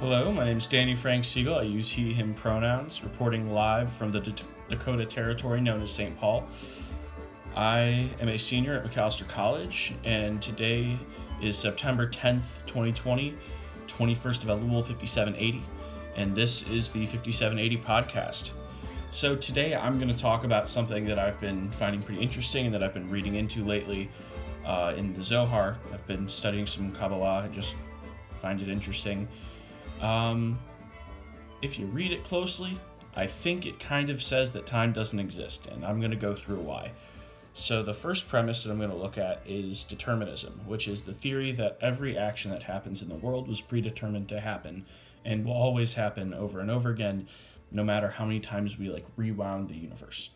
Hello, my name is Danny Frank Siegel. I use he, him pronouns, reporting live from the D- Dakota Territory known as St. Paul. I am a senior at Macalester College, and today is September 10th, 2020, 21st of Elul 5780, and this is the 5780 podcast. So, today I'm going to talk about something that I've been finding pretty interesting and that I've been reading into lately uh, in the Zohar. I've been studying some Kabbalah and just find it interesting. Um, if you read it closely, I think it kind of says that time doesn't exist, and I'm going to go through why. So, the first premise that I'm going to look at is determinism, which is the theory that every action that happens in the world was predetermined to happen and will always happen over and over again, no matter how many times we like rewound the universe.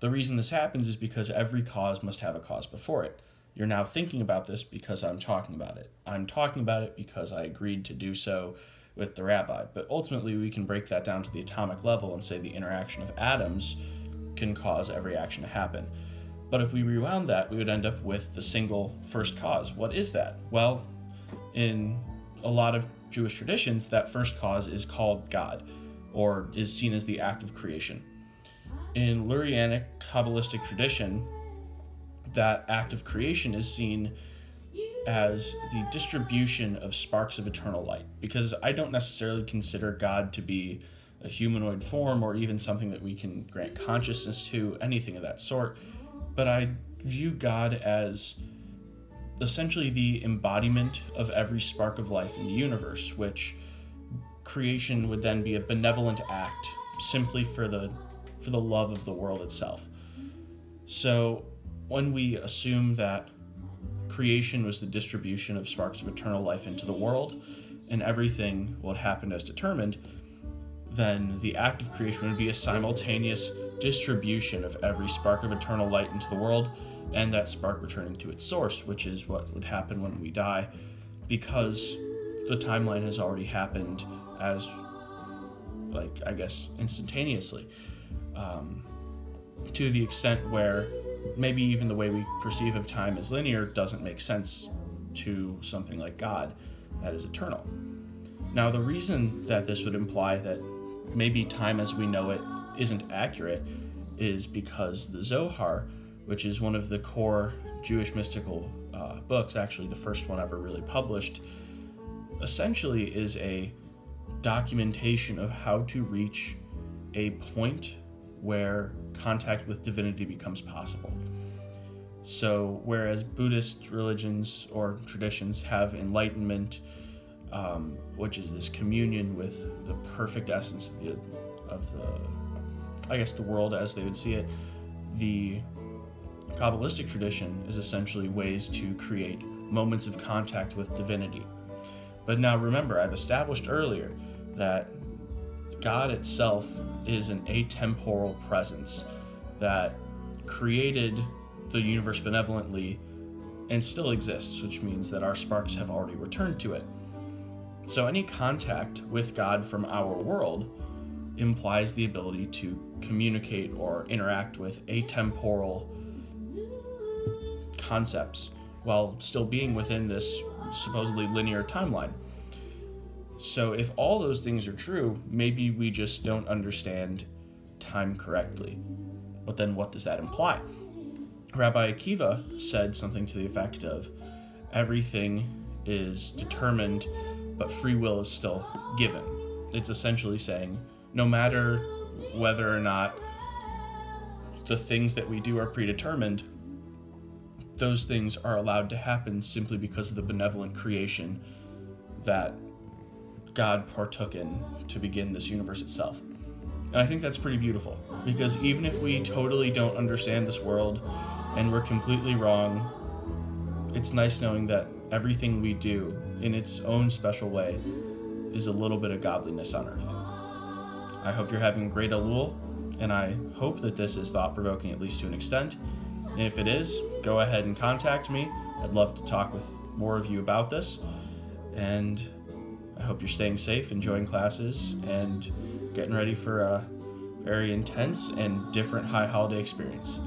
The reason this happens is because every cause must have a cause before it. You're now thinking about this because I'm talking about it. I'm talking about it because I agreed to do so with the rabbi. But ultimately, we can break that down to the atomic level and say the interaction of atoms can cause every action to happen. But if we rewound that, we would end up with the single first cause. What is that? Well, in a lot of Jewish traditions, that first cause is called God, or is seen as the act of creation. In Lurianic Kabbalistic tradition, that act of creation is seen as the distribution of sparks of eternal light because I don't necessarily consider God to be a humanoid form or even something that we can grant consciousness to, anything of that sort. But I view God as essentially the embodiment of every spark of life in the universe, which creation would then be a benevolent act simply for the for the love of the world itself. So when we assume that creation was the distribution of sparks of eternal life into the world, and everything what happened as determined, then the act of creation would be a simultaneous distribution of every spark of eternal light into the world, and that spark returning to its source, which is what would happen when we die, because the timeline has already happened as, like, I guess, instantaneously. Um, to the extent where maybe even the way we perceive of time as linear doesn't make sense to something like God that is eternal. Now, the reason that this would imply that maybe time as we know it isn't accurate is because the Zohar, which is one of the core Jewish mystical uh, books, actually the first one ever really published, essentially is a documentation of how to reach a point where contact with divinity becomes possible. So, whereas Buddhist religions or traditions have enlightenment, um, which is this communion with the perfect essence of the, of the, I guess, the world as they would see it, the Kabbalistic tradition is essentially ways to create moments of contact with divinity. But now remember, I've established earlier that God itself is an atemporal presence that created the universe benevolently and still exists, which means that our sparks have already returned to it. So, any contact with God from our world implies the ability to communicate or interact with atemporal concepts while still being within this supposedly linear timeline. So, if all those things are true, maybe we just don't understand time correctly. But then, what does that imply? Rabbi Akiva said something to the effect of everything is determined, but free will is still given. It's essentially saying no matter whether or not the things that we do are predetermined, those things are allowed to happen simply because of the benevolent creation that God partook in to begin this universe itself. And I think that's pretty beautiful because even if we totally don't understand this world and we're completely wrong, it's nice knowing that everything we do in its own special way is a little bit of godliness on earth. I hope you're having a great Elul, and I hope that this is thought provoking at least to an extent. And if it is, go ahead and contact me. I'd love to talk with more of you about this. And I hope you're staying safe, enjoying classes, and getting ready for a very intense and different high holiday experience.